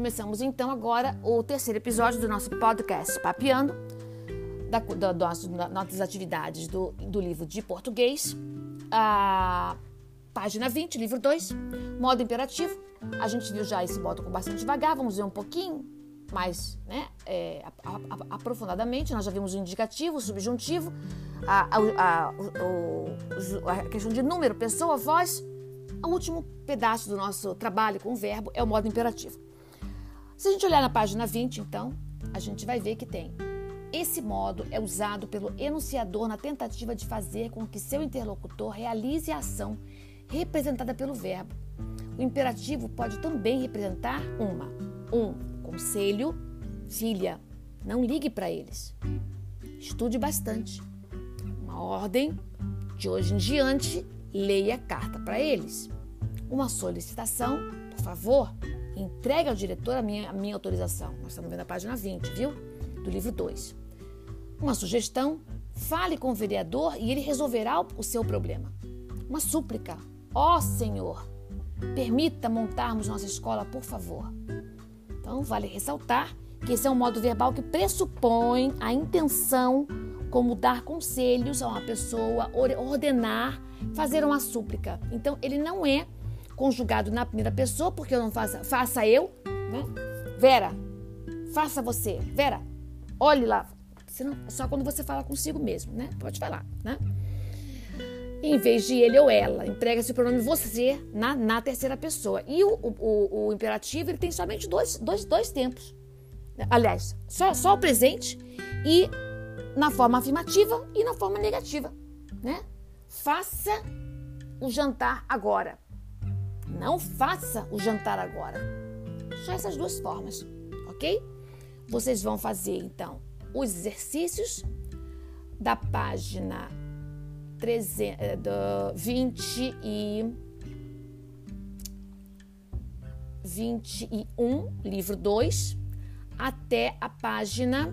começamos então agora o terceiro episódio do nosso podcast Papiando, da, da, das nossas atividades do, do livro de português, a página 20, livro 2, modo imperativo. A gente viu já esse modo com bastante devagar, vamos ver um pouquinho mais né, é, a, a, aprofundadamente. Nós já vimos o indicativo, o subjuntivo, a, a, questão de número, pessoa, voz. O último pedaço do nosso trabalho com o verbo é o modo imperativo. Se a gente olhar na página 20, então, a gente vai ver que tem esse modo é usado pelo enunciador na tentativa de fazer com que seu interlocutor realize a ação representada pelo verbo. O imperativo pode também representar uma, um conselho, filha, não ligue para eles. Estude bastante. Uma ordem, de hoje em diante, leia a carta para eles. Uma solicitação, por favor, entregue ao diretor a minha, a minha autorização. Nós estamos vendo a página 20, viu? Do livro 2. Uma sugestão, fale com o vereador e ele resolverá o seu problema. Uma súplica, ó oh, Senhor, permita montarmos nossa escola, por favor. Então, vale ressaltar que esse é um modo verbal que pressupõe a intenção como dar conselhos a uma pessoa, ordenar, fazer uma súplica. Então, ele não é conjugado na primeira pessoa, porque eu não faça, faça eu, né? Vera, faça você. Vera, olhe lá. Senão, só quando você fala consigo mesmo, né? Pode falar, né? Em vez de ele ou ela, emprega-se o pronome você na, na terceira pessoa. E o, o, o, imperativo ele tem somente dois, dois, dois tempos. Aliás, só, só o presente e na forma afirmativa e na forma negativa, né? Faça o jantar agora. Não faça o jantar agora. Só essas duas formas, ok? Vocês vão fazer então os exercícios da página 20 e 21, livro 2, até a página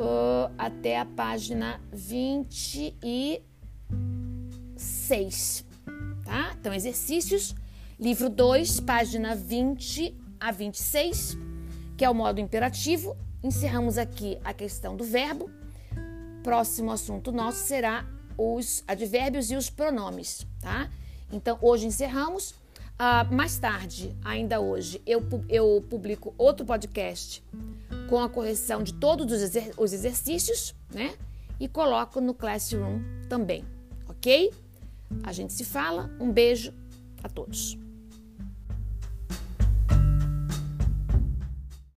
uh, até a página 26, tá? Então, exercícios, livro 2, página 20 a 26, que é o modo imperativo. Encerramos aqui a questão do verbo. Próximo assunto nosso será os advérbios e os pronomes, tá? Então, hoje encerramos. Uh, mais tarde, ainda hoje, eu, eu publico outro podcast com a correção de todos os, exer os exercícios, né? E coloco no Classroom também, ok? A gente se fala. Um beijo a todos.